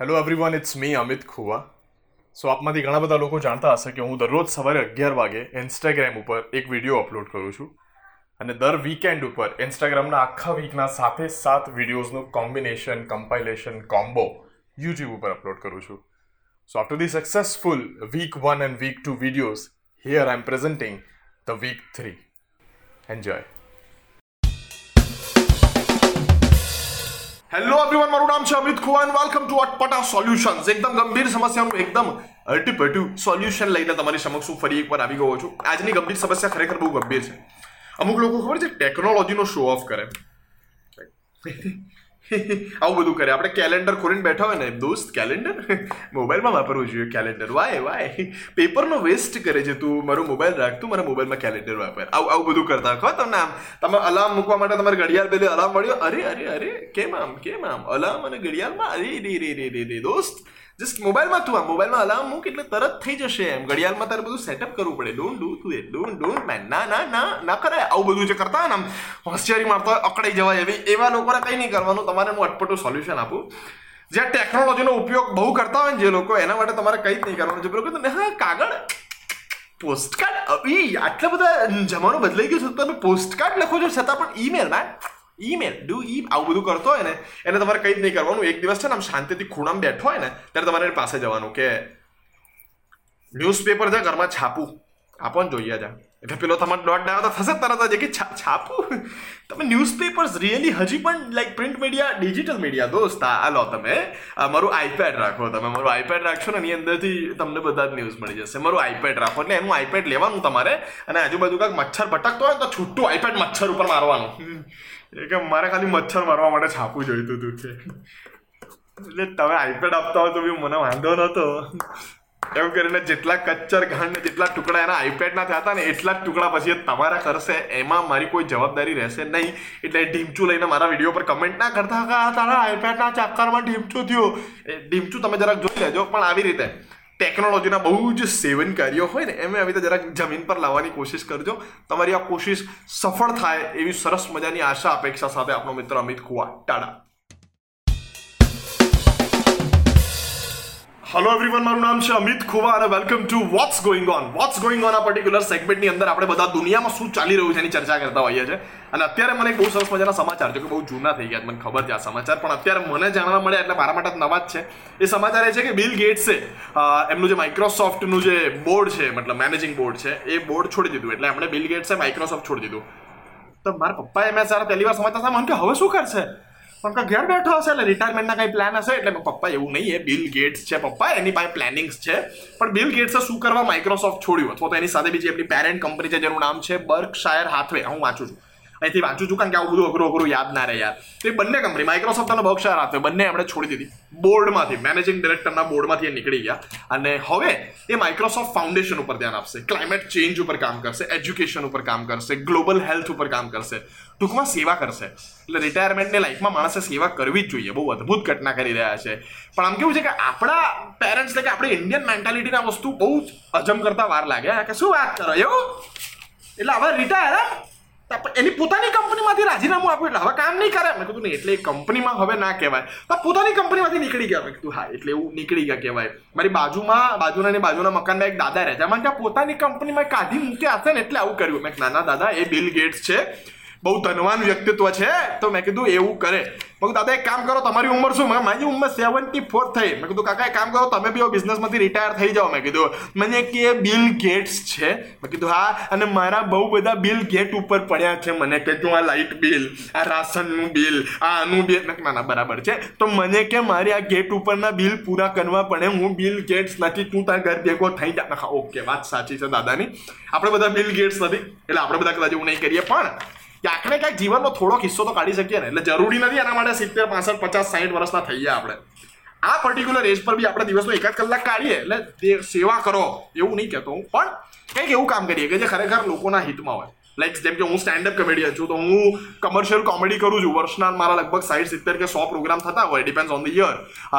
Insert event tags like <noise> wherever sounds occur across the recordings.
Hello everyone it's me Amit Khuva so આપમાંથી ઘણા બધા લોકો જાણતા હશે કે હું દરરોજ સવારે અગિયાર વાગે ઇન્સ્ટાગ્રામ ઉપર એક વીડિયો અપલોડ કરું છું. અને દર વીકેન્ડ ઉપર ઇન્સ્ટાગ્રામના આખા વીકના સાથે સાત વિડીયોઝનું કોમ્બિનેશન કમ્પાઇલેશન કોમ્બો યુટ્યુબ ઉપર અપલોડ કરું છું. So after the successful week one and week two videos here I am presenting the week three enjoy hello everyone મારું નામ છે Amit Khuvan welcome to અટપટા solutions એકદમ ગંભીર સમસ્યાનું એકદમ અટપટું સોલ્યુશન લઈને તમારી સમક્ષ હું ફરી એકવાર આવી ગયો છું. આજની ગંભીર સમસ્યા ખરેખર બહુ ગંભીર છે. અમુક લોકો ખબર છે ટેકનોલોજીનો શો ઓફ કરે. <laughs> આવું બધું કરે. આપણે કેલેન્ડર ખોલીને બેઠા હોય ને, દોસ્ત કેલેન્ડર મોબાઈલમાં <laughs> વાપરવું જોઈએ કેલેન્ડર વાય વાય. પેપરનો વેસ્ટ કરે છે તું. મારો મોબાઈલ રાખ. તું મારા મોબાઈલમાં કેલેન્ડર વાપર. આવું આવું બધું કરતા ખો તમને આમ? તમે અલાર્મ મૂકવા માટે તમારે ઘડિયાળ પેલી અલાર્મ મળ્યો અરે અરે અરે. કેમ આમ? કેમ આમ? અલાર્મ અને ઘડિયાળમાં અરે રે રે રે રે દોસ્ત જસ્ટ મોબાઈલમાં તું આ મોબાઈલમાં અલાર્મ મૂક એટલે તરત થઈ જશે એમ. ઘડિયાળમાં તારે બધું સેટઅપ કરવું પડે. ડોન્ટ ડુ તું એ. ડોન્ટ ડોન્ટ મેન ના ના ના ના કરાય. આવું બધું જે કરતા ને આમ, હોશિયારી મારતા અકડાઈ જવાય એવી, એવા લોકોને કંઈ નહીં કરવાનું. તમારે હું અટપટું સોલ્યુશન આપું. જે ટેકનોલોજીનો ઉપયોગ બહુ કરતા હોય ને જે લોકો, એના માટે તમારે કંઈ જ નહીં કરવાનું. જે લોકો ને, હા, કાગળ. પોસ્ટકાર્ડ ઈ આટલા બધા જમાનો બદલાઈ ગયો છે તમે પોસ્ટકાર્ડ લખો છો છતાં પણ ઈમેલ મેન ઈમેલ ડુ ઈ આવું બધું કરતો હોય ને, એને તમારે કંઈ જ નહીં કરવાનું. એક દિવસ છે ને, આમ શાંતિથી ખૂણામાં બેઠો હોય ને, ત્યારે તમારે પાસે જવાનું કે ન્યૂઝપેપર છે ઘરમાં છાપું. આપો ને જોઈએ જા. એટલે પેલો તમારે ડોટ ડાયો તો થશે તરત જ. કે છાપું? તમે ન્યૂઝપેપર્સ રિયલી હજી પણ like print media digital media દોસ્ત, આ લો તમે મારું આઈપેડ રાખો તમે. મારું આઈપેડ રાખશો ને, એની અંદરથી તમને બધા જ ન્યૂઝ મળી જશે. મારું આઈપેડ રાખો. એટલે એનું આઈપેડ લેવાનું તમારે. અને આજુબાજુ કાંઈક મચ્છર ભટકતો હોય ને, તો છૂટું આઈપેડ મચ્છર ઉપર મારવાનું. એ કે મારે ખાલી મચ્છર મારવા માટે છાપું જોઈતું હતું કે. એટલે તમે આઈપેડ આપતા હોય તો બી મને વાંધો નહોતો એમ કરીને જેટલા કચ્ચર ઘાણ જેટલા ટુકડા એના આઈપેડના હતા ને એટલા ટુકડા પછી તમારા કરશે, એમાં મારી કોઈ જવાબદારી રહેશે નહીં. એટલે ઢીમચું લઈને મારા વીડિયો પર કમેન્ટ ના કરતા તારા આઈપેડના ચક્કરમાં ઢીમચું થયું. ઢીમચું તમે જરાક જોઈ લેજો, પણ આવી રીતે. ટેકનોલોજીના બહુ જ સેવનકારીઓ હોય ને, એમ આવી રીતે જરાક જમીન પર લાવવાની કોશિશ કરજો. તમારી આ કોશિશ સફળ થાય એવી સરસ મજાની આશા, અપેક્ષા સાથે આપણો મિત્ર અમિત કુવા. ટાડા હલો એવરીવન મારું નામ છે અમિત ખુવા અને welcome to what's going on what's going on આ પર્ટિક્યુલર સેગમેન્ટની અંદર આપણે બધા દુનિયામાં શું ચાલી રહ્યું છે એની ચર્ચા કરતા હોઈએ છીએ. અને અત્યારે મને બહુ સરસ મજાના સમાચાર જો કે બહુ જૂના થઈ ગયા મને ખબર છે આ સમાચાર, પણ અત્યારે મને જાણવા મળ્યા એટલે મારા માટે નવા જ છે. એ સમાચાર એ છે કે બિલ ગેટ્સે એમનું જે માઇક્રોસોફ્ટનું જે બોર્ડ છે, મતલબ મેનેજિંગ બોર્ડ છે, એ બોર્ડ છોડી દીધું. એટલે એમણે બિલ ગેટ્સે માઇક્રોસોફ્ટ છોડી દીધું. તો મારા પપ્પાએ મેં સારા પહેલી વાર સમાચાર સામે મને કે હવે શું કરશે? કે ઘેર બેઠો હશે એટલે રિટાયરમેન્ટના કંઈ પ્લાન હશે? એટલે પપ્પા એવું નહીં, એ બિલ ગેટ્સ છે પપ્પા, એની પાસે પ્લાનિંગ્સ છે. પણ બિલ ગેટ્સે શું કરવા માઇક્રોસોફ્ટ છોડ્યું? અથવા તો એની સાથે બીજી એમની પેરેન્ટ કંપની છે જેનું નામ છે બર્કશાયર હાથવે હું વાંચું છું. અહીંથી વાંચું છું કારણ કે આવું બધું અઘરું અઘરું યાદ ના રહે યાર. તો એ બંને કંપની માઇક્રોસોફ્ટ અને બર્કશાયર હાથવે બંને એમણે છોડી દીધી. બોર્ડમાંથી મેનેજિંગ ડિરેક્ટરના બોર્ડમાંથી એ નીકળી ગયા. અને હવે એ માઇક્રોસોફ્ટ ફાઉન્ડેશન ઉપર ધ્યાન આપશે. ક્લાઇમેટ ચેન્જ ઉપર કામ કરશે એજ્યુકેશન ઉપર કામ કરશે ગ્લોબલ હેલ્થ ઉપર કામ કરશે. ટૂંકમાં સેવા કરશે. એટલે રિટાયરમેન્ટની લાઈફમાં માણસે સેવા કરવી જ જોઈએ. બહુ અદ્ભુત ઘટના કરી રહ્યા છે. પણ આમ કેવું છે કે આપણા પેરેન્ટ્સ કે આપણી ઇન્ડિયન મેન્ટાલિટીના વસ્તુ બહુ અજમ કરતા વાર લાગે. કે શું વાત કરો એવું? એટલે હવે રિટાયર એની પોતાની કંપનીમાંથી રાજીનામું આપ્યું એટલે હવે કામ નહીં કરે. મેં કીધું નહીં એટલે એ કંપનીમાં હવે ના કહેવાય. તો પોતાની કંપનીમાંથી નીકળી ગયા. મેં કીધું હા એટલે એવું નીકળી ગયા કહેવાય. મારી બાજુમાં બાજુના ને બાજુના મકાનમાં એક દાદા રહેતા મને પોતાની કંપનીમાં કાઢી મૂક્યા હશે ને એટલે આવું કર્યું. મેં કીધું, ના ના દાદા એ બિલ ગેટ્સ છે. બહુ ધનવાન વ્યક્તિત્વ છે. તો મેં કીધું એવું કરે. મેં દાદા એક કામ કરો તમારી ઉંમર શું? મેં મારી ઉંમર સેવન્ટી ફોર થઈ. મેં કીધું કાકા એક કામ કરો તમે બી બિઝનેસમાંથી રિટાયર થઈ જાઓ મેં કીધું. મને કે બિલ ગેટ્સ છે. મેં કીધું હા અને મારા બહુ બધા બિલ ગેટ ઉપર પડ્યા છે. મને કે તું આ લાઇટ બિલ આ રાશનનું બિલ આ આનું બિલ મેં કીધું, ના ના બરાબર છે. તો મને કે મારે આ ગેટ ઉપરના બિલ પૂરા કરવા પડે. હું બિલ ગેટ્સ નથી તું તારા ઘર ભેગો થઈ જા. ઓકે વાત સાચી છે દાદાની. આપણે બધા બિલ ગેટ્સ નથી. એટલે આપણે બધા કદાચ એવું નહીં કરીએ પણ ક્યાંક ને ક્યાંક જીવનનો થોડોક કિસ્સો તો કાઢી શકીએ ને. એટલે જરૂરી નથી એના માટે સિત્તેર, પાસઠ, પચાસ સાઠ વર્ષના થઈ ગયા આપણે. આ પર્ટિક્યુલર એજ પર બી આપણે દિવસનો એકાદ કલાક કાઢીએ એટલે તે સેવા કરો એવું નહીં કહેતો હું. પણ કંઈક એવું કામ કરીએ કે જે ખરેખર લોકોના હિતમાં હોય. લાઈક જેમ કે હું સ્ટેન્ડઅપ કોમેડિયન છું, તો હું કમર્શિયલ કોમેડી કરું છું. વર્ષના મારા લગભગ સાઠ સિત્તેર કે સો પ્રોગ્રામ થતા હોય. Depend on the year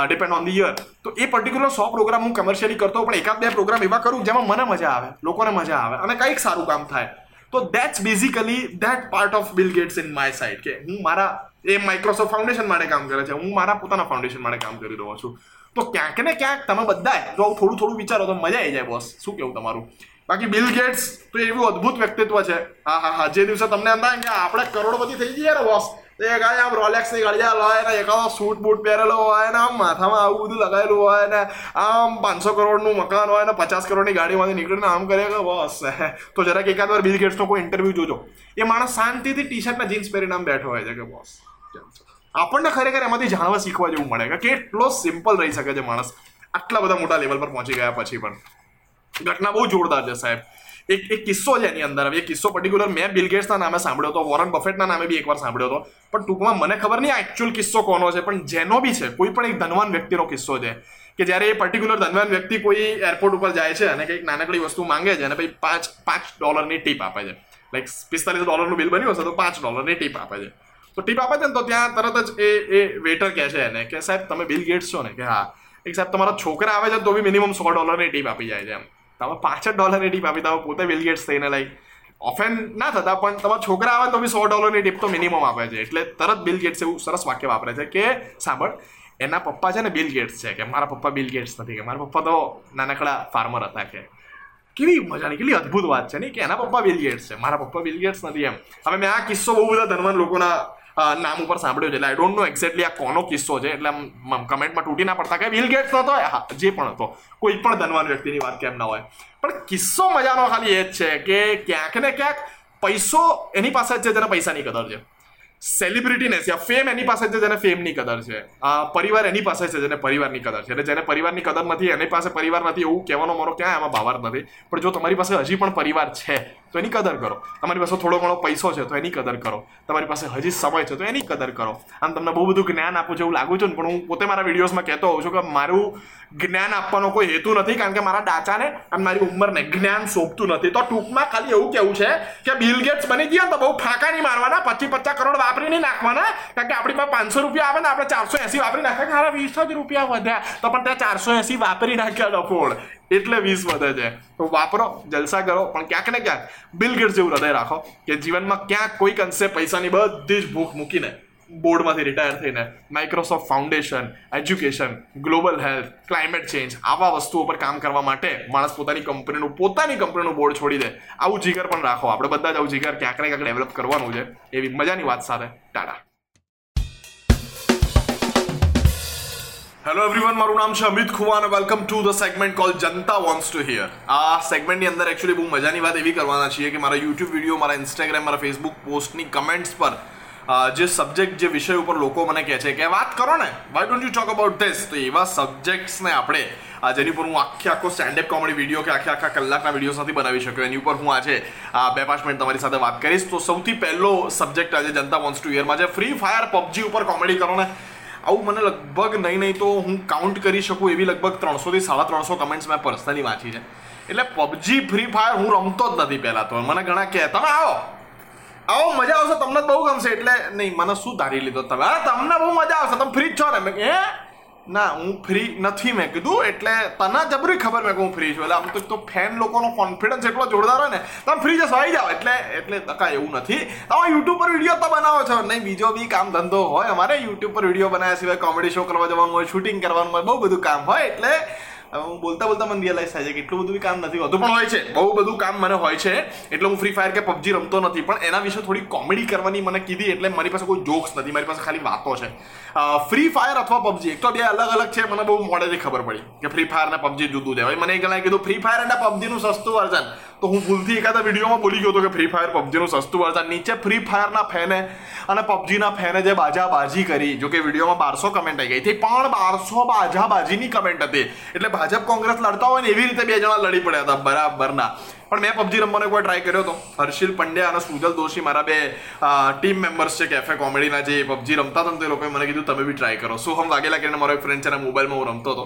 depend on the year તો એ પર્ટિક્યુલર સો પ્રોગ્રામ હું કમર્શિયલી કરતો પણ એકાદ બે પ્રોગ્રામ એવા કરું જેમાં મને મજા આવે, લોકોને મજા આવે અને કંઈક સારું કામ થાય. તો that's basically that part of Bill Gates in my side કે હું મારા, એ માઇક્રોસોફ્ટ ફાઉન્ડેશન માટે કામ કરે છે, હું મારા પોતાના ફાઉન્ડેશન માટે કામ કરી રહ્યો છું. તો ક્યાંક ને ક્યાંક તમે બધા જો થોડું થોડું વિચારો તો મજા આવી જાય બોસ શું કેવું તમારું? બાકી બિલ ગેટ્સ તો એવું અદ્ભુત વ્યક્તિત્વ છે. હા હા હા, જે દિવસે તમને એમ થાય કે આપણે કરોડપતિ થઈ જઈએ ને બોસ તો એ ગાડી આમ રોલેક્સની ઘડિયાળ હોય ને એકાદો સૂટ બૂટ પહેરેલો હોય ને આમ માથામાં આવું બધું લગાવેલું હોય ને આમ પાંચસો કરોડનું મકાન હોય ને પચાસ કરોડની ગાડીમાંથી નીકળીને આમ કરે કે બસ તો જરાક એકાદ વાર બિલ ગેટ્સનો કોઈ ઇન્ટરવ્યૂ જોજો એ માણસ શાંતિથી ટી શર્ટના જીન્સ પહેરીને આમ બેઠો હોય છે કે બોસ આપણને ખરેખર એમાંથી જાણવા શીખવા જેવું મળે કે કેટલો સિમ્પલ રહી શકે છે માણસ આટલા બધા મોટા લેવલ પર પહોંચી ગયા પછી પણ ઘટના બહુ જોરદાર છે સાહેબ એક એક કિસ્સો છે એની અંદર. હવે એ કિસ્સો પર્ટિક્યુલર મેં બિલ ગેટ્સના નામે સાંભળ્યો હતો વોરન બફેટના નામે બી એકવાર સાંભળ્યો હતો. પણ ટૂંકમાં મને ખબર નહીં આ એકચ્યુઅલ કિસ્સો કોનો છે, પણ જેનો બી છે, કોઈ પણ એક ધનવાન વ્યક્તિનો કિસ્સો છે, કે જ્યારે એ પર્ટિક્યુલર ધનવાન વ્યક્તિ કોઈ એરપોર્ટ ઉપર જાય છે અને કંઈક નાનકડી વસ્તુ માંગે છે અને પછી પાંચ પાંચ ડોલરની ટીપ આપે છે. લાઈક પિસ્તાલીસ ડોલરનું બિલ બન્યું હશે તો પાંચ ડોલરની ટીપ આપે છે. તો ટીપ આપે છે ને તો ત્યાં તરત જ એ એ વેટર કહે છે એને કે, સાહેબ, તમે બિલ ગેટ્સ છો ને? કે, હા. એક સાહેબ, તમારા છોકરા આવે છે તો બી મિનિમમ સો ડોલરની ટીપ આપી જાય છે. એમ. તમે પાંચ ડોલરની ટીપ આપી તમે પોતે બિલ ગેટ્સ થઈને લઈ. ઓફેન ના થતા, પણ તમારા છોકરા આવે તો બી સો ડોલરની ટીપ તો મિનિમમ આપે છે. એટલે તરત બિલ ગેટ્સ એવું સરસ વાક્ય વાપરે છે કે, સાંભળ, એના પપ્પા છે ને બિલ ગેટ્સ છે, કે મારા પપ્પા બિલ ગેટ્સ નથી, કે મારા પપ્પા તો નાનકડા ફાર્મર હતા કે. કેવી મજાની, કેટલી અદ્ભુત વાત છે ને કે એના પપ્પા બિલ ગેટ્સ છે, મારા પપ્પા બિલ ગેટ્સ નથી એમ. હવે મેં આ કિસ્સો બહુ બધા ધનવાન લોકોના નામ ઉપર સાંભળ્યું છે. એટલે આઈ ડોન્ટ નો એક્ઝેક્ટલી આ કોનો કિસ્સો છે. એટલે કમેન્ટમાં તૂટી ના પડતા. કે બિલ ગેટ્સ નતો હા, જે પણ હતો. કોઈ પણ ધનવાન વ્યક્તિની વાત કેમ ના હોય. પણ કિસ્સો મજાનો ખાલી એ જ છે કે ક્યાંક ને ક્યાંક પૈસો એની પાસે જ છે જેને પૈસાની કદર છે. સેલિબ્રિટીનેસ યા ફેમ એની પાસે છે જેને ફેમની કદર છે. પરિવાર એની પાસે છે જેને પરિવારની કદર છે. એટલે જેને પરિવારની કદર નથી, એની પાસે પરિવાર નથી એવું કહેવાનો મારો ક્યાં એમાં ભાવાર્થ નથી. પણ જો તમારી પાસે હજી પણ પરિવાર છે તો એની કદર કરો. તમારી પાસે થોડો ઘણો પૈસો છે, તો એની કદર કરો. તમારી પાસે હજી સમય છે, તો એની કદર કરો. આમ તમને બહુ બધું જ્ઞાન આપું છું એવું લાગુ છું પણ હું પોતે મારા વિડીયોઝમાં કહેતો હોઉં છું કે મારું જ્ઞાન આપવાનો કોઈ હેતુ નથી, કારણ કે મારા ડાચાને અને મારી ઉંમરને જ્ઞાન સોંપતું નથી. તો ટૂંકમાં ખાલી એવું કેવું છે કે બિલ ગેટ્સ બની ગયા તો બહુ ફાંકા નહીં મારવાના પચીસ પચાસ કરોડ વાપરી નહીં નાખવાના, કારણ કે આપણી પાસે પાંચસો રૂપિયા આવે ને, આપણે ચારસો એસી વાપરી નાખ્યા મારા વીસ જ રૂપિયા વધ્યા, તો પણ ત્યાં ચારસો એસી વાપરી નાખ્યા ડફોડ. એટલે વીસ વધે છે. તો વાપરો, જલસા કરો, પણ ક્યાંક ને ક્યાંક બિલ જેવું હૃદય રાખો, કે જીવનમાં ક્યાંક કોઈક અંશે પૈસાની બધી જ ભૂખ મૂકીને બોર્ડમાંથી રિટાયર થઈને Microsoft foundation education global health climate change આવા વસ્તુઓ પર કામ કરવા માટે માણસ પોતાની કંપનીનું પોતાની કંપનીનું બોર્ડ છોડી દે. આવું જીગર પણ રાખો. આપણે બધા જ આવું જીગર ક્યાંક ને ક્યાંક ડેવલપ કરવાનું છે. એવી મજાની વાત સાથે. ટાટા. હેલો એવરીવન મારું નામ છે અમિત ખુવા અને welcome to the segment call janta wants to hear આ સેગમેન્ટની અંદર એકચ્યુઅલી બહુ મજાની વાત એવી કરવાના છીએ કે મારા યુટ્યુબ વીડિયો મારા ઇન્સ્ટાગ્રામ મારા ફેસબુક પોસ્ટની કમેન્ટ્સ પર જે સબ્જેક્ટ જે વિષય ઉપર લોકો મને કહે છે કે વાત કરો ને why don't you talk about this તો એવા સબ્જેક્ટ્સને આપણે જેની પર હું આખી આખો સ્ટેન્ડઅપ કોમેડી વીડિયો કે આખે આખા કલાકના વીડિયો નથી બનાવી શક્યો, એની ઉપર હું આજે બે પાંચ મિનિટ તમારી સાથે વાત કરીશ. તો સૌથી પહેલો સબ્જેક્ટ આજે જનતા વોન્ટ્સ ટુ હિયરમાં છે. ફ્રી ફાયર પબજી ઉપર કોમેડી કરો ને. આવું મને લગભગ નહીં નહીં તો હું કાઉન્ટ કરી શકું એવી લગભગ ત્રણસોથી સાડા ત્રણસો કમેન્ટ્સ મેં પર્સનલી વાંચી છે. એટલે પબજી ફ્રી ફાયર હું રમતો જ નથી પહેલાં તો. મને ઘણા કહે તમે આવો. આવો, મજા આવશે. તમને બહુ ગમશે. એટલે, નહીં, મને શું ધારી લીધો તમે? હા, તમને બહુ મજા આવશે. તમે ફ્રી જ છો ને. મેં હે? ના, હું ફ્રી નથી મેં કીધું, એટલે તને જબરી ખબર મેં કે હું ફ્રી છું. એટલે આમ તો ફેન લોકોનો કોન્ફિડન્સ એટલો જોરદાર હોય ને તમે ફ્રી જશો, આવી જાઓ. એટલે એટલે તકા એવું નથી. તમે યુટ્યુબ પર વીડિયો તો બનાવો છો. નહીં, બીજો બી કામ ધંધો હોય. અમારે યુટ્યુબ પર વીડિયો બનાવ્યા સિવાય કોમેડી શો કરવા જવાનું હોય શૂટિંગ કરવાનું હોય, બહુ બધું કામ હોય. એટલે હું બોલતા બોલતા મને રિયલાઇઝ થાય છે કે એટલું બધું કામ નથી હોતું. પણ હોય છે, બહુ બધું કામ મને હોય છે, એટલે હું ફ્રી ફાયર કે પબજી રમતો નથી, પણ એના વિશે થોડી કોમેડી કરવાની મને કીધી એટલે મારી પાસે કોઈ જોક્સ નથી, મારી પાસે ખાલી વાતો છે. ફ્રી ફાયર અથવા પબજી એક તો બે અલગ અલગ છે, મને બહુ મોડેથી ખબર પડી કે ફ્રી ફાયર અને પબજી જુદું છે. હવે મને એક જણાએ કીધું ફ્રી ફાયર અને પબજીનું સસ્તું વર્ઝન તો હું ભૂલથી એકાદા વિડીયોમાં બોલી ગયો હતો કે ફ્રી ફાયર પબજીનું સસ્તું વર્ઝન નીચે ફ્રી ફાયરના ફેને અને પબજીના ફેને જે બાજાબાજી કરી, જો કે વિડીયોમાં બારસો કમેન્ટ આવી ગઈ હતી. પણ બારસો બાજાબાજીની કમેન્ટ હતી. એટલે ભાજપ કોંગ્રેસ લડતા હોય ને એવી રીતે બે જણા લડી પડ્યા હતા, બરાબરના. પણ મેં પબજી રમવાનો એકવાર ટ્રાય કર્યો હતો. હર્ષિલ પંડ્યા અને સુજલ દોશી મારા બે ટીમ મેમ્બર્સ છે કેફે કોમેડીના જે પબજી રમતા હતા તે લોકોએ મને કીધું, તમે બી ટ્રાય કરો. સોહમ વાઘેલા કરીને મારો એક ફ્રેન્ડ છે મોબાઈલમાં હું રમતો હતો.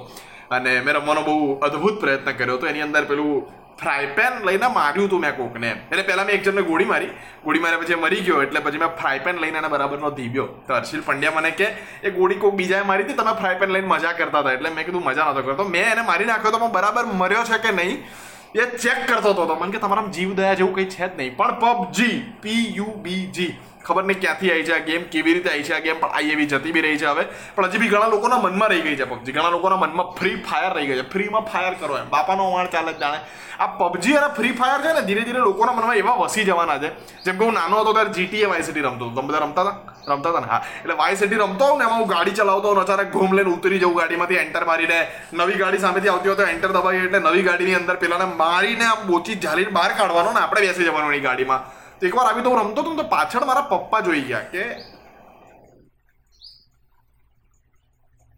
અને મેં રમવાનો બહુ અદ્ભુત પ્રયત્ન કર્યો હતો. એની અંદર પેલું ફ્રાય પેન લઈને માર્યું હતું મેં કોકને એટલે પહેલાં મેં એક જણને ગોળી મારી. ગોળી માર્યા પછી મરી ગયો, એટલે પછી મેં ફ્રાય પેન લઈને એને બરાબરનો ધીબ્યો. તો હર્ષિલ પંડ્યા મને કે, એ ગોળી કોક બીજાએ મારી હતી, તમે ફ્રાય પેન લઈને મજા કરતા હતા. એટલે મેં કીધું, મજા નહોતો કરતો. મેં એને મારી નાખ્યો તો બરાબર મર્યો છે કે નહીં, એ ચેક કરતો હતો. મને કે તમારા જીવ દયા જેવું કંઈ છે જ નહીં. પણ પબજી, પી યુ બી જી. ખબર નહીં ક્યાંથી આવી છે આ ગેમ કેવી રીતે આવી છે આ ગેમ પણ આવી એવી જતી બી રહી છે હવે. પણ હજી બી ઘણા લોકોના મનમાં રહી ગઈ છે પબજી. ઘણા લોકોના મનમાં ફ્રી ફાયર રહી ગઈ છે. ફ્રીમાં ફાયર કરો એમ. બાપાનો વાણ ચાલે જ જાણે. આ પબજી અને ફ્રી ફાયર છે ને, ધીરે ધીરે લોકોના મનમાં એવા વસી જવાના છે. જેમ કે હું નાનો હતો ત્યારે જીટીએ વાય સિટી રમતો હતો. તમે બધા રમતા હતા? રમતા હતા ને? હા. એટલે વાય સિટી રમતો હોઉં ને, એમાં હું ગાડી ચલાવતો હોઉં અચાનક ઘૂમ લઈને ઉતરી જવું ગાડીમાંથી એન્ટર મારીને. નવી ગાડી સામેથી આવતી હોય તો એન્ટર દબાવી એટલે નવી ગાડીની અંદર પેલાને મારીને આમ બોચી ઝાલીને બહાર કાઢવાનો ને, આપણે બેસી જવાનું એ ગાડીમાં. એકવાર આવી તો હું રમતો હતો ને તો પાછળ મારા પપ્પા જોઈ ગયા કે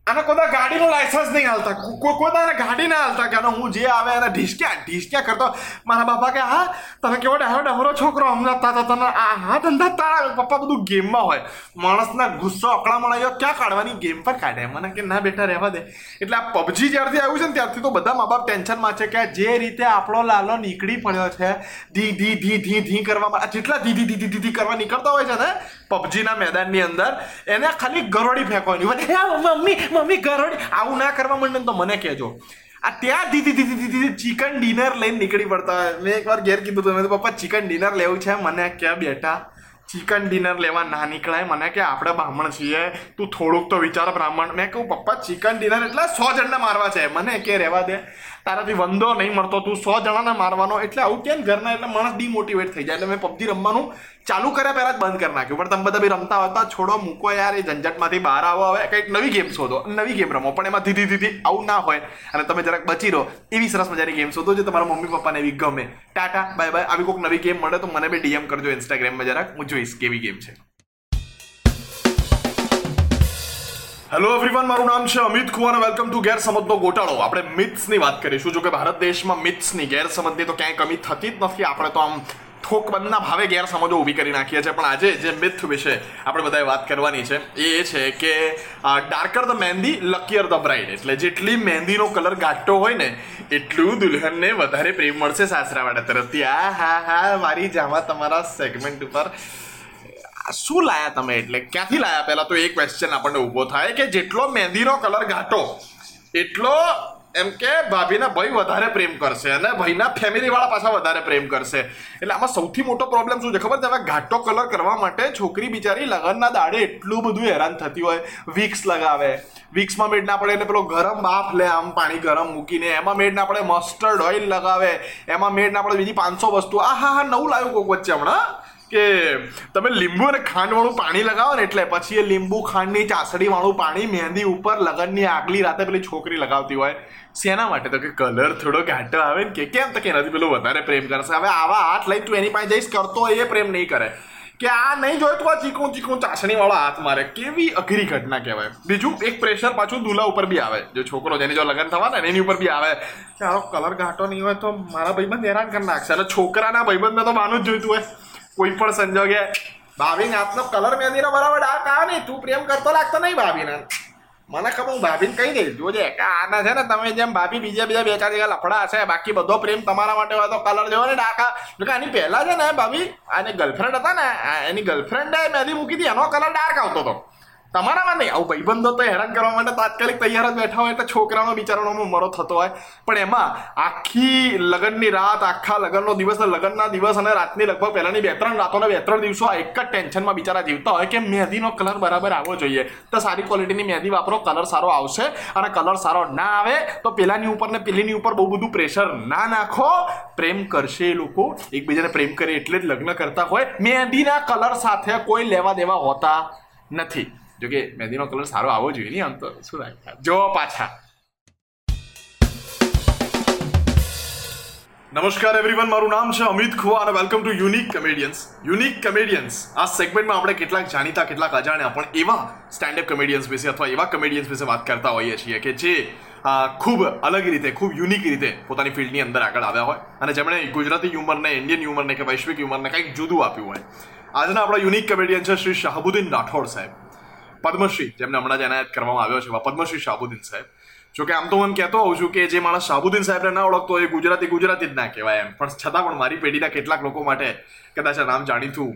આને કોદા ગાડીનું લાયસન્સ નહીં હાલતા. કોઈ એને ગાડી ના હાલતા કે હું જે આવે એને ઢીસક્યા ઢીસક્યા કરતો. મારા બાપા કે, હા, તમે કેવો ડહરો ડહરો છોકરો? હમણાં તા તને આ હા ધંધા તારા પપ્પા બધું ગેમમાં હોય. માણસના ગુસ્સો અકળામણ આવ્યો. ક્યાં કાઢવાની ગેમ પર કાઢે? મને કે, ના બેટા, રહેવા દે. એટલે આ પબજી જ્યારથી આવ્યું છે ને ત્યારથી તો બધા મા બાપ ટેન્શનમાં છે કે જે રીતે આપણો લાલો નીકળી પડ્યો છે, ધી ધી ધી ધી ધી કરવામાં. જેટલા ધી ધી ધી ધી કરવા નીકળતા હોય છે ને પબજીના મેદાનની અંદર, એને ખાલી ગરોડી ફેંકવાની મમ્મી મમ્મી ગરોડી આવું ના કરવા માંડે તો મને કહેજો. આ ત્યાં દીધી દીધી દીધી ચિકન ડિનર લઈને નીકળી પડતા હોય. મેં એકવાર ઘેર કીધું તમે પપ્પા, ચિકન ડિનર લેવું છે? મને ક્યાં બેટા, ચિકન ડિનર લેવા ના નીકળાય. મને કે, આપણે બ્રાહ્મણ છીએ. તું થોડુંક તો વિચાર બ્રાહ્મણ. મેં કહું, પપ્પા, ચિકન ડિનર એટલે સો જણને મારવા છે. મને કે, રહેવા દે. તારાથી વંદો નહીં મળતો. તું સો જણાને મારવાનો. એટલે આવું કેમ ઘરના? એટલે માણસ ડિમોટિવેટ થઈ જાય. એટલે મેં પબજી રમવાનું ચાલુ કર્યા પહેલાં જ બંધ કરી નાખ્યું. પણ તમે બધા બી રમતા હતા છોડો મૂકો યાર. એ ઝંઝટમાંથી બહાર આવો. હવે કંઈક નવી ગેમ શોધો. નવી ગેમ રમો. પણ એમાં ધીધી ધીધી આવું ના હોય. અને તમે જરાક બચી રહો. એવી સરસ મજાની ગેમ શોધો જે તમારા મમ્મી પપ્પાને એવી ગમે. Tata, bye bye. આવી કોઈક નવી ગેમ મળે તો મને બી ડીએમ કરજો ઇન્સ્ટાગ્રામમાં જરાક. હું જોઈશ કેવી ગેમ છે. હેલો એવરીવન મારું નામ છે અમિત કુમાર વેલકમ ટુ ગેરસમજનો ગોટાળો. આપણે મિથ્સની વાત કરીશું. જો કે ભારત દેશમાં મિથ્સની ગેરસમજની તો ક્યાંય કમી થતી જ નથી. આપણે તો આમ થોકબંધના ભાવે ગેરસમજો ઊભી કરી નાખીએ છીએ. પણ આજે જે મિથ વિશે આપણે બધાએ વાત કરવાની છે, એ એ છે કે ડાર્કર ધ મહેંદી લકીયર ધ બ્રાઇડ એટલે જેટલી મહેંદીનો કલર ઘાટો હોય ને, એટલું દુલ્હનને વધારે પ્રેમ મળશે સાસરાવાળા તરફથી. આ, હા હા, મારી જામાં તમારા સેગમેન્ટ ઉપર. શું લાયા તમે એટલે? ક્યાંથી લાયા? પહેલાં તો એ ક્વેશ્ચન આપણને ઊભો થાય કે જેટલો મહેંદીનો કલર ઘાટો, એટલો એમ કે ભાભીના ભાઈ વધારે પ્રેમ કરશે અને ભાઈના ફેમિલીવાળા પાછા વધારે પ્રેમ કરશે. એટલે આમાં સૌથી મોટો પ્રોબ્લેમ શું છે? ખબર છે? હવે ઘાટો કલર કરવા માટે છોકરી બિચારી લગનના દાડે એટલું બધું હેરાન થતી હોય. વિક્સ લગાવે. વિક્સમાં મેડ ના પડે એટલે પેલો ગરમ બાફ લે આમ પાણી ગરમ મૂકીને. એમાં મેડ ના પડે મસ્ટર્ડ ઓઇલ લગાવે. એમાં મેડ ના પડે બીજી પાંચસો વસ્તુ. આ હા હા નવું લાવ્યું કોક વચ્ચે હમણાં? કે તમે લીંબુ અને ખાંડવાળું પાણી લગાવો ને એટલે પછી એ લીંબુ, ખાંડની ચાસડી વાળું પાણી મહેંદી ઉપર, લગનની આગલી રાતે પેલી છોકરી લગાવતી હોય. શેના માટે? તો કે કલર થોડો ઘાટો આવે ને કે કેમ? તો કે એનાથી પેલું વધારે પ્રેમ કરશે. હવે આવા હાથ લઈને તું એની પાસે જઈશ, કરતો એ પ્રેમ નહીં કરે. કે આ નહીં જોયું તો આ ચીકણું ચીકણું ચાસણી વાળો હાથ મારે? કેવી અઘરી ઘટના કહેવાય. બીજું એક પ્રેશર પાછું દુલા ઉપર બી આવે. જો છોકરો જેની જો લગ્ન થવાના ને એની ઉપર બી આવે. કે આનો કલર ઘાટો નહીં હોય તો મારા ભાઈબંધ હેરાન કરી નાખશે. અને છોકરાના ભાઈબંધને તો માનું જ જોઈતું હોય. કોઈ પણ સંજોગે. ભાભી નાથનો કલર મહેંદીનો બરાબર ડાર્ક આવે ને તું પ્રેમ કરતો લાગતો નહીં ભાભીને. મને ખબર, હું ભાભીને કહી દઈશ. જોજે, કે આના છે ને, તમે જેમ ભાભી બીજા બીજા બે ચાર જગ્યા લફડા હશે, બાકી બધો પ્રેમ તમારા માટે હોય તો કલર જેવો ને ડાકા કે આની પહેલા છે ને, ભાભી, આની ગર્લફ્રેન્ડ હતા ને એની ગર્લફ્રેન્ડે મહેંદી મૂકી હતી, એનો કલર ડાર્ક આવતો હતો. તમારામાં નહીં, આવું ભાઈબંધો તો હેરાન કરવા માટે તાત્કાલિક તૈયાર જ બેઠા હોય એટલે છોકરાનો બિચારાનો મરો થતો હોય. પણ એમાં આખી લગ્નની રાત, આખા લગ્નનો દિવસ લગ્નના દિવસ અને રાતની લગભગ પહેલાની બે ત્રણ રાતોના બે ત્રણ દિવસો એક જ ટેન્શનમાં બિચારા જીવતા હોય કે મહેંદીનો કલર બરાબર આવવો જોઈએ. તો સારી ક્વોલિટીની મહેંદી વાપરો, કલર સારો આવશે અને કલર સારો ના આવે તો પેલાની ઉપર ને પેલીની ઉપર બહુ બધું પ્રેશર ના નાખો. પ્રેમ કરશે એ લોકો. એકબીજાને પ્રેમ કરે એટલે જ લગ્ન કરતા હોય. મહેંદીના કલર સાથે કોઈ લેવા દેવા હોતા નથી. જો કે મહેંદીનો કલર સારો આવવો જોઈએ નહીં આમ તો. શું રાખતા જો પાછા. નમસ્કાર એવરીવન મારું નામ છે અમિત ખુવા અને welcome to unique comedians unique comedians આ સેગમેન્ટમાં આપણે કેટલાક જાણીતા, કેટલાક અજાણ્યા, પણ એવા સ્ટેન્ડઅપ કમેડિયન્સ વિશે અથવા એવા કમેડિયન્સ વિશે વાત કરતા હોઈએ છીએ કે જે ખૂબ અલગ રીતે, ખૂબ યુનિક રીતે પોતાની ફિલ્ડની અંદર આગળ આવ્યા હોય. અને જેમણે ગુજરાતી હ્યુમરને ઇન્ડિયન હ્યુમરને કે વૈશ્વિક હ્યુમરને કંઈક જુદું આપ્યું હોય. આજના આપણા યુનિક કમેડિયન છે શ્રી શાહબુદ્દીન રાઠોડ સાહેબ. પદ્મશ્રી, જેમને હમણાં જ એનાયત કરવામાં આવ્યો છે, પદ્મશ્રી શાહબુદ્દીન સાહેબ. જો કે આમ તો હું કહેતો હોઉં છું કે જે માણસ શાહબુદ્દીન સાહેબને ના ઓળખતો એ ગુજરાતી ગુજરાતી જ ના કહેવાય એમ. પણ છતાં પણ મારી પેઢીના કેટલાક લોકો માટે કદાચ આ નામ જાણીતું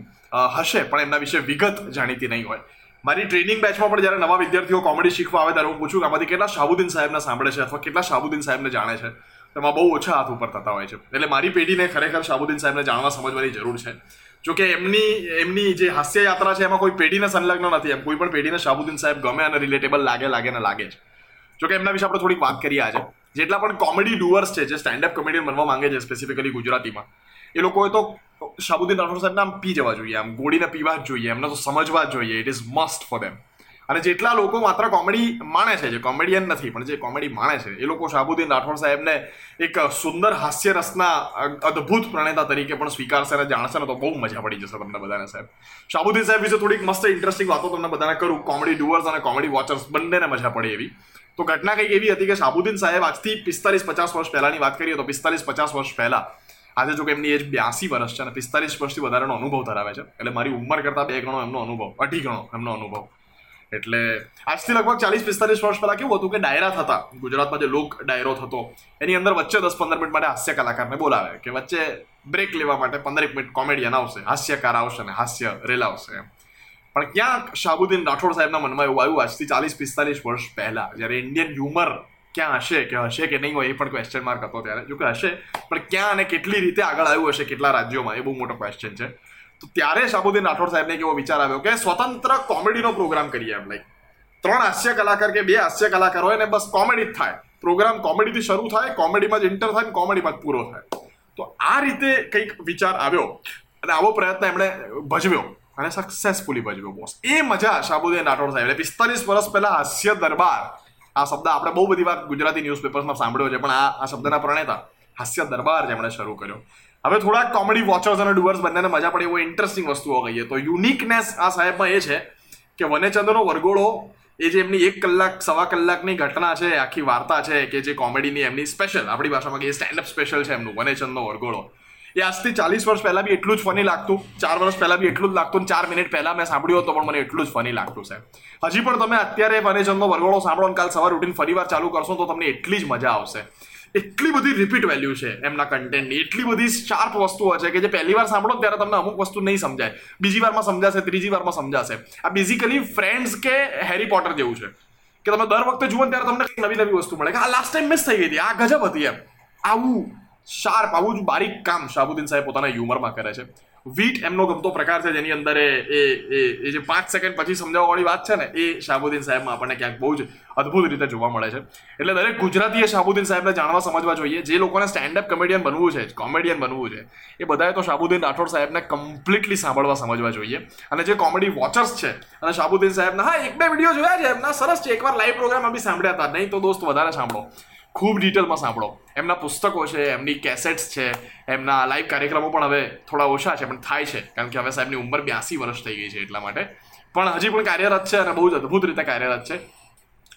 હશે, પણ એમના વિશે વિગત જાણીતી નહીં હોય. મારી ટ્રેનિંગ બેચમાં પણ જ્યારે નવા વિદ્યાર્થીઓ કોમેડી શીખવા આવે ત્યારે હું પૂછું કે આમાંથી કેટલા શાહબુદ્દીન સાહેબને સાંભળે છે અથવા કેટલા શાહબુદ્દીન સાહેબને જાણે છે? તેમાં બહુ ઓછા હાથ ઉપર થતા હોય છે. એટલે મારી પેઢીને ખરેખર શાહબુદ્દીન સાહેબને જાણવા સમજવાની જરૂર છે. જોકે એમની એમની જે હાસ્ય યાત્રા છે, એમાં કોઈ પેઢીને સંલગ્ન નથી. એમ કોઈ પણ પેઢીને શાહબુદ્દીન સાહેબ ગમે અને રિલેટેબલ લાગે લાગે ને લાગે છે. જોકે એમના વિશે આપણે થોડીક વાત કરીએ આજે. જેટલા પણ કોમેડી ડુઅર્સ છે, જે સ્ટેન્ડઅપ કોમેડિયન બનવા માંગે છે સ્પેસિફિકલી ગુજરાતીમાં, એ લોકોએ તો શાહબુદ્દીન રાઠોડ સાહેબને આમ પી જવા જોઈએ, આમ ગોળીને પીવા જ જોઈએ, એમને તો સમજવા જ જોઈએ. It is must for them અને જેટલા લોકો માત્ર કોમેડી માણે છે, જે કોમેડિયન નથી, પણ જે કોમેડી માણે છે, એ લોકો શાહબુદ્દીન રાઠોડ સાહેબને એક સુંદર હાસ્ય રસના અદ્ભુત પ્રણેતા તરીકે પણ સ્વીકારશે અને જાણશે ને તો બહુ મજા પડી જશે તમને બધાને સાહેબ. શાહબુદ્દીન સાહેબ વિશે થોડીક મસ્ત ઇન્ટરેસ્ટિંગ વાતો તમને બધાને કરું. કોમેડી ડુઅર્સ અને કોમેડી વોચર્સ બંનેને મજા પડે એવી. તો ઘટના કંઈક એવી હતી કે શાહબુદ્દીન સાહેબ આજથી પિસ્તાલીસ પચાસ વર્ષ પહેલાની વાત કરીએ તો પિસ્તાલીસ પચાસ વર્ષ પહેલાં, આજે જો કે એમની એજ બ્યાસી વર્ષ છે અને પિસ્તાલીસ વર્ષથી વધારેનો અનુભવ ધરાવે છે. એટલે મારી ઉંમર કરતાં બે ગણો એમનો અનુભવ, અઢી ગણો એમનો અનુભવ. એટલે આજથી લગભગ ચાલીસ પિસ્તાલીસ વર્ષ પહેલા કેવું હતું કે ડાયરા થતા, ગુજરાતમાં જે લોક ડાયરો થતો, એની અંદર વચ્ચે દસ પંદર મિનિટ માટે હાસ્ય કલાકારને બોલાવે કે વચ્ચે બ્રેક લેવા માટે પંદર એક મિનિટ કોમેડિયન આવશે, હાસ્યકાર આવશે ને હાસ્ય રેલાવશે એમ. પણ ક્યાંક શાહબુદ્દીન રાઠોડ સાહેબના મનમાં એવું આવ્યું, આજથી ચાલીસ પિસ્તાલીસ વર્ષ પહેલા, જ્યારે ઇન્ડિયન હ્યુમર ક્યાં હશે, કે હશે કે નહીં હોય એ પણ ક્વેશ્ચન માર્ક હતો ત્યારે. જો કે હશે, પણ ક્યાં અને કેટલી રીતે આગળ આવ્યું હશે, કેટલા રાજ્યોમાં, એ બહુ મોટો ક્વેશ્ચન છે. તો ત્યારે શાબુદ્દીન રાઠોડ સાહેબને એક એવો વિચાર આવ્યો કે સ્વતંત્ર કોમેડીનો પ્રોગ્રામ કરીએ એમ લાઈક ત્રણ હાસ્ય કલાકાર કે બે હાસ્ય કલાકાર હોય ને બસ કોમેડી જ થાય. પ્રોગ્રામ કોમેડીથી શરૂ થાય, કોમેડીમાં જ ઇન્ટર થાય ને કોમેડીમાં જ પૂરો થાય. તો આ રીતે કંઈક વિચાર આવ્યો અને આવો પ્રયત્ન એમણે ભજવ્યો અને સક્સેસફુલી ભજવ્યો બોસ એ મજા શાબુદ્દીન રાઠોડ સાહેબ. પિસ્તાલીસ વર્ષ પહેલા હાસ્ય દરબાર, આ શબ્દ આપણે બહુ બધી વાર ગુજરાતી ન્યૂઝપેપર્સમાં સાંભળ્યો છે, પણ આ આ શબ્દના પ્રણેતા હાસ્ય દરબાર જેમણે શરૂ કર્યો. હવે થોડાક કોમેડી વોચર્સ અને ડુઅર્સ બંનેને મજા પડે, એવો ઇન્ટરેસ્ટિંગ વસ્તુઓ કહીએ. તો યુનિકનેસ આ સાહેબમાં એ છે કે વનેચંદ્રનો વરગોળો એ જે એમની એક કલાક, સવા કલાકની ઘટના છે, આખી વાર્તા છે કે જે કોમેડીની એમની સ્પેશિયલ આપણી ભાષામાં કે સ્ટેન્ડઅપ સ્પેશિયલ છે એમનું, વનેચંદનો વરગોળો એ આજથી ચાલીસ વર્ષ પહેલાં બી એટલું જ ફની લાગતું, ચાર વર્ષ પહેલાં બી એટલું જ લાગતું ચાર મિનિટ પહેલાં મેં સાંભળ્યું હતો, પણ મને એટલું જ ફની લાગતું છે હજી પણ તમે અત્યારે વનેચંદનો વરગોળો સાંભળો કાલ સવાર ઉઠીને ફરી વાર ચાલુ કરશો તો તમને એટલી જ મજા આવશે. એટલી બધી રિપીટ વેલ્યુ છે એમના કન્ટેન્ટની એટલી બધી શાર્પ વસ્તુઓ છે કે જે પહેલી વાર સાંભળો ત્યારે તમને અમુક વસ્તુ નહીં સમજાય. બીજી વારમાં સમજાશે, ત્રીજી વારમાં સમજાશે. આ બેઝિકલી ફ્રેન્ડ્સ કે હેરી પોટર જેવું છે. કે તમે દર વખતે જુઓ ત્યારે તમને નવી નવી વસ્તુ મળે. કે આ લાસ્ટ ટાઈમ મિસ થઈ ગઈ હતી, આ ગજબ હતી એમ. આવું શાર્પ આવું જ બારીક કામ શાહબુદ્દીન સાહેબ પોતાના હ્યુમરમાં કરે છે. વીટ એમનો ગમતો પ્રકાર છે જેની અંદર એ એ જે પાંચ સેકન્ડ પછી સમજાવવાવાળી વાત છે ને, એ શાહબુદ્દીન સાહેબમાં આપણને ક્યાંક બહુ જ અદ્ભુત રીતે જોવા મળે છે. એટલે દરેક ગુજરાતીએ શાહબુદ્દીન સાહેબને જાણવા સમજવા જોઈએ. જે લોકોને સ્ટેન્ડઅપ કોમેડિયન બનવું છે કોમેડિયન બનવું છે, એ બધાએ તો શાહબુદ્દીન રાઠોડ સાહેબને કમ્પ્લીટલી સાંભળવા સમજવા જોઈએ. અને જે કોમેડી વોચર્સ છે, અને શાહબુદ્દીન સાહેબના, હા, એક બે વીડિયો જોયા છે એમના, સરસ છે. એકવાર લાઈવ પ્રોગ્રામ બી સાંભળ્યા હતા. નહીં તો દોસ્ત, વધારે સાંભળો. ખૂબ ડિટેલમાં સાંભળો. એમના પુસ્તકો છે, એમની કેસેટ્સ છે, એમના લાઈવ કાર્યક્રમો પણ હવે થોડા ઓછા છે, પણ થાય છે. કારણ કે હવે સાહેબની ઉંમર બ્યાસી વર્ષ થઈ ગઈ છે એટલા માટે. પણ હજી પણ કાર્યરત છે અને બહુ જ અદ્ભુત રીતે કાર્યરત છે.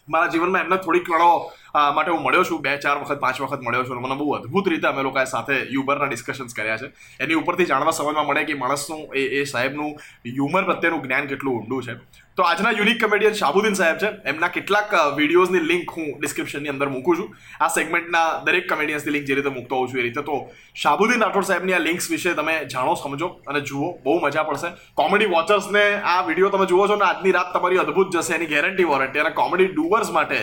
મારા જીવનમાં એમને થોડીક ઘણો માટે હું મળ્યો છું. બે, ચાર વખત, પાંચ વખત મળ્યો છું મને બહુ અદ્ભુત રીતે અમે લોકોએ સાથે હ્યુમરના ડિસ્કશન્સ કર્યા છે. એની ઉપરથી જાણવા સમજમાં મળે કે માણસનું, એ એ સાહેબનું હ્યુમર પ્રત્યેનું જ્ઞાન કેટલું ઊંડું છે. તો આજના યુનિક કમેડિયન શાહબુદ્દીન સાહેબ છે. એમના કેટલાક વિડીયોઝની લિંક હું ડિસ્ક્રિપ્શનની અંદર મૂકું છું. આ સેગમેન્ટના દરેક કમેડિયન્સની લિંક જે રીતે મૂકતો હોઉં છું એ રીતે. તો શાહબુદ્દીન રાઠોડ સાહેબની આ લિંક્સ વિશે તમે જાણો, સમજો અને જુઓ. બહુ મજા પડશે. કોમેડી વોચર્સને આ વીડિયો તમે જુઓ છો ને, આજની રાત તમારી અદ્ભુત જશે એની ગેરંટી વોરંટી અને કોમેડી ડુવર્સ માટે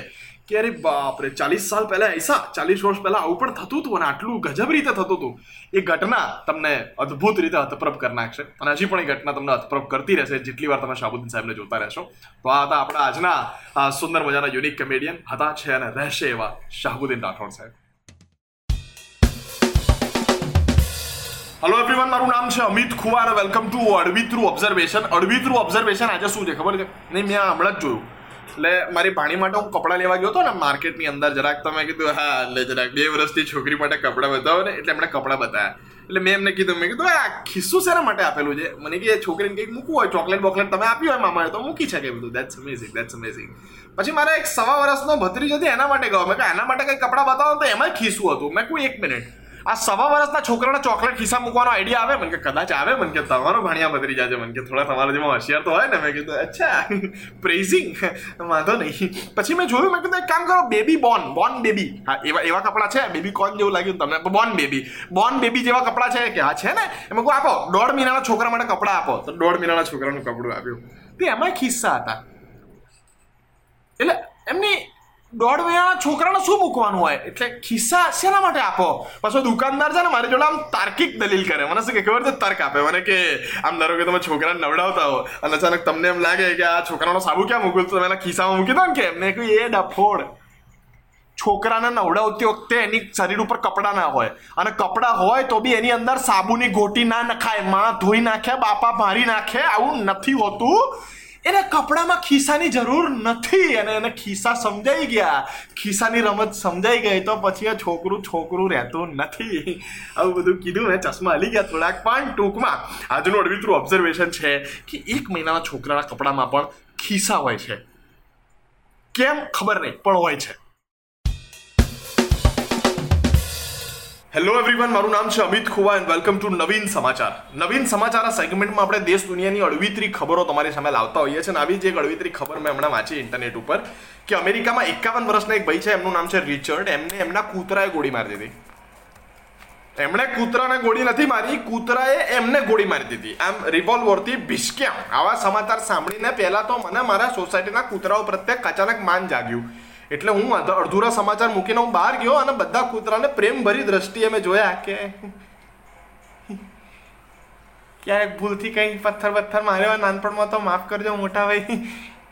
કે અરે બાપરે ચાલીસ સાલ પહેલા એસા ચાલીસ વર્ષ પહેલા આવું પણ થતું હતું અને આટલું ગજબ રીતે થતું હતું. એ ઘટના તમને અદ્ભુત રીતે હતપ્રભ કરી નાખશે અને હજી પણ એ ઘટના તમને હતપ્રભ કરતી રહેશે જેટલી વાર તમે શાહબુદ્દીન સાહેબને જોતા રહેશો. તો આ હતા આપણા આજના સુંદર મજાના યુનિક કમેડિયન હતા, છે અને રહેશે એવા શાહબુદ્દીન રાઠોડ સાહેબ. હલો એવરીવન મારું નામ છે અમિત ખુવાર વેલકમ ટુ અડવી થ્રુ ઓબ્ઝર્વેશન અડવી થ્રુ ઓબ્ઝર્વેશન આજે શું છે ખબર છે? નહીં, મેં હમણાં જ જોયું. એટલે મારી ભાણી માટે હું કપડાં લેવા ગયો હતો ને માર્કેટની અંદર, જરાક તમે કીધું, હા, એટલે જરાક બે વર્ષથી છોકરી માટે કપડાં બતાવો ને, એટલે એમણે કપડાં બતાવ્યા. એટલે મેં એમને કીધું, મેં કીધું, આ ખિસ્સું શેના માટે આપેલું છે? મને કે છોકરીને કંઈક મૂકવું હોય, ચોકલેટ બોકલેટ તમે આપ્યું હોય મામાએ, તો મૂકી શકે બધું. દેટ્સ અમેઝિંગ દેટ્સ અમેઝિંગ પછી મારા એક સવા વર્ષનો ભત્રીજ હતી, એના માટે ગયો. મેં એના માટે કંઈ કપડાં બતાવો તો એમાં ખિસ્સું હતું. મેં કોઈ એક મિનિટ આ સવા વર્ષના છોકરાના ચોકલેટ ખિસ્સા મૂકવાનો આઈડિયા આવે? મને કે કદાચ આવે. મને કે તમારો ભણ્યા બદરી જાજે. મને કે થોડા તમારા જેમાં હોશિયાર તો હોય ને. મેં કીધું, અચ્છા પ્રેઝિંગ વાંધો નહીં. પછી મેં જોયું, મેં કીધું, એક કામ કરો બેબી બોન બોન બેબી હા, એવા એવા કપડાં છે. બેબી કોન જેવું લાગ્યું તમને. બોન બેબી બોન બેબી જેવા કપડાં છે કે હા, છે ને? એમાં કહું આપો, દોઢ મહિનાના છોકરા માટે કપડાં આપો. તો દોઢ મહિનાના છોકરાનું કપડું આપ્યું. તે એમાં ખિસ્સા હતા. એટલે એમની દોઢ મહિનાના છોકરાને શું મૂકવાનું હોય? એટલે ખિસ્સા શેના માટે આપો? પાછો દુકાનદાર છે ને, મારી જોડે આમ તાર્કિક દલીલ કરે. મને શું કે, ખબર છે? તર્ક આપે. મને કે, આમ ધારો કે તમે છોકરાને નવડાવતા હો, અને અચાનક તમને એમ લાગે કે આ છોકરાનો સાબુ ક્યાં મૂક્યું તો તમે એના ખિસ્સામાં મૂકી દો ને કે એમને કહ્યું, એ ડફોડ. છોકરાને નવડાવતી વખતે એની શરીર ઉપર કપડાં ના હોય. અને કપડાં હોય તો બી એની અંદર સાબુની ગોટી ના નખાય. માં ધોઈ નાખે બાપા મારી નાખે, આવું નથી હોતું. એને કપડામાં ખિસ્સાની જરૂર નથી અને એને ખિસ્સા સમજાઈ ગયા. ખિસ્સાની રમત સમજાઈ ગઈ તો પછી આ છોકરું છોકરું રહેતું નથી. આવું બધું કીધું મેં ચશ્મા હલી ગયા થોડાક. પણ ટૂંકમાં આજનું અડવિતરું ઓબ્ઝર્વેશન છે કે એક મહિનાના છોકરાના કપડામાં પણ ખિસ્સા હોય છે. કેમ? ખબર નહીં, પણ હોય છે. હેલો એવરીવન મારું નામ છે Amit Khuva and welcome to નવીન સમાચાર. નવીન સમાચાર આ સેગમેન્ટમાં આપણે દેશ દુનિયાની અડવિતરી ખબરો તમારી સામે લાવતા હોઈએ છીએ આવી જ એક અળવીતરી ખબર મેં હમણાં વાંચી ઇન્ટરનેટ ઉપર કે અમેરિકામાં એકાવન વર્ષના એક ભાઈ છે, એમનું નામ છે રિચર્ડ. એમને એમના કૂતરાએ ગોળી મારી દીધી. એમણે કૂતરાને ગોળી નથી મારી, કૂતરાએ એમને ગોળી મારી દીધી. આમ રિવોલ્વરથી ભીસક્યા આવા સમાચાર સાંભળીને પહેલા તો મને મારા સોસાયટીના કૂતરાઓ પ્રત્યે અચાનક માન જાગ્યું. એટલે હું અડધુરા સમાચાર મૂકીને હું બહાર ગયો અને બધા કૂતરાને પ્રેમભરી દ્રષ્ટિએ મેં જોયા કે ક્યાંક ભૂલથી કંઈ પથ્થર પથ્થર માર્યો નાનપણમાં તો માફ કરજો મોટા ભાઈ.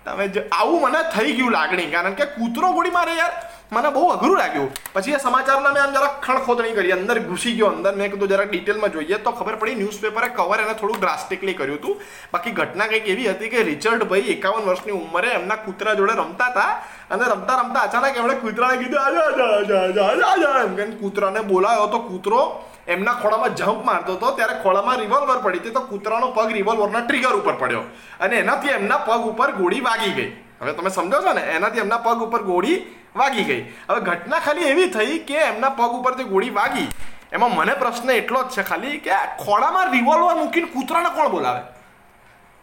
તમે જો, આવું મને થઈ ગયું લાગણી, કારણ કે કૂતરો ગોળી મારે યાર. મને બહુ અઘરું લાગ્યું. પછી એ સમાચારના મેં આમ જરા ખણખોદણી કરી, અંદર ઘૂસી ગયો, અંદર મેં કીધું જરા ડિટેલમાં જોઈએ તો ખબર પડી ન્યૂઝપેપરે કવર એને થોડું ડ્રાસ્ટિકલી કર્યું હતું. બાકી ઘટના કંઈક એવી હતી કે રિચર્ડ ભાઈ એકાવન વર્ષની ઉંમરે એમના કૂતરા જોડે રમતા હતા અને રમતા રમતા અચાનક એમણે કૂતરાને કીધું, આજા એમ કરીને કૂતરાને બોલાયો તો કૂતરો એમના ખોળામાં જમ્પ મારતો હતો. ત્યારે ખોળામાં રિવોલ્વર પડી હતી તો કૂતરાનો પગ રિવોલ્વરના ટ્રિગર ઉપર પડ્યો અને એનાથી એમના પગ ઉપર ગોળી વાગી ગઈ. હવે તમે સમજો છો ને? એનાથી એમના પગ ઉપર ગોળી વાગી ગઈ. હવે ઘટના ખાલી એવી થઈ કે એમના પગ ઉપર જે ગોળી વાગી. એમાં મને પ્રશ્ન એટલો જ છે ખાલી કે ખોડામાં રિવોલ્વર મૂકીને કૂતરાને કોણ બોલાવે?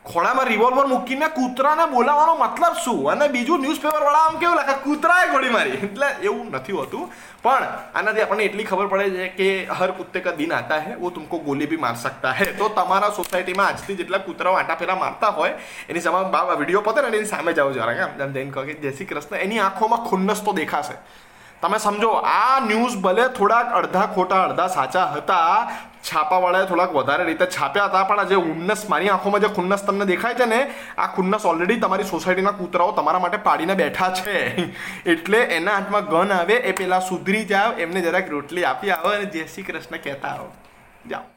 ખોળામાં રિવોલ્વર મૂકીને કૂતરાને બોલાવવાનો મતલબ શું? અને બીજું ન્યૂઝપેપરવાળા આમ કેવું લાગે? કૂતરાએ ગોળી મારી. એટલે એવું નથી હોતું. પણ આનાથી આપણને એટલી ખબર પડે છે કે હર કુત્તે કા દિન આતા હે, વો તુમકો ગોલી ભી માર સકતા હે. તો તમારા સોસાયટીમાં આજથી જેટલા કૂતરાઓ આટા ફેરા મારતા હોય, એની સામે વીડિયો પતે ને એની સામે જાઓ જરા આમ જઈને કહો કે જય શ્રી કૃષ્ણ, એની આંખોમાં ખુન્નસ તો દેખાશે. તમે સમજો, આ ન્યૂઝ ભલે થોડાક અડધા ખોટા, અડધા સાચા હતા, છાપાવાળાએ થોડાક વધારે રીતે છાપ્યા હતા, પણ જે ઉન્નસ મારી આંખોમાં જે ખુન્નસ તમને દેખાય છે ને, આ ખુન્નસ ઓલરેડી તમારી સોસાયટીના કૂતરાઓ તમારા માટે પાડીને બેઠા છે. એટલે એના હાથમાં ગન આવે, એ પેલા સુધરી જાવ, એમને જરાક રોટલી આપી આવો અને જય શ્રી કૃષ્ણ કહેતા આવો. જાઓ.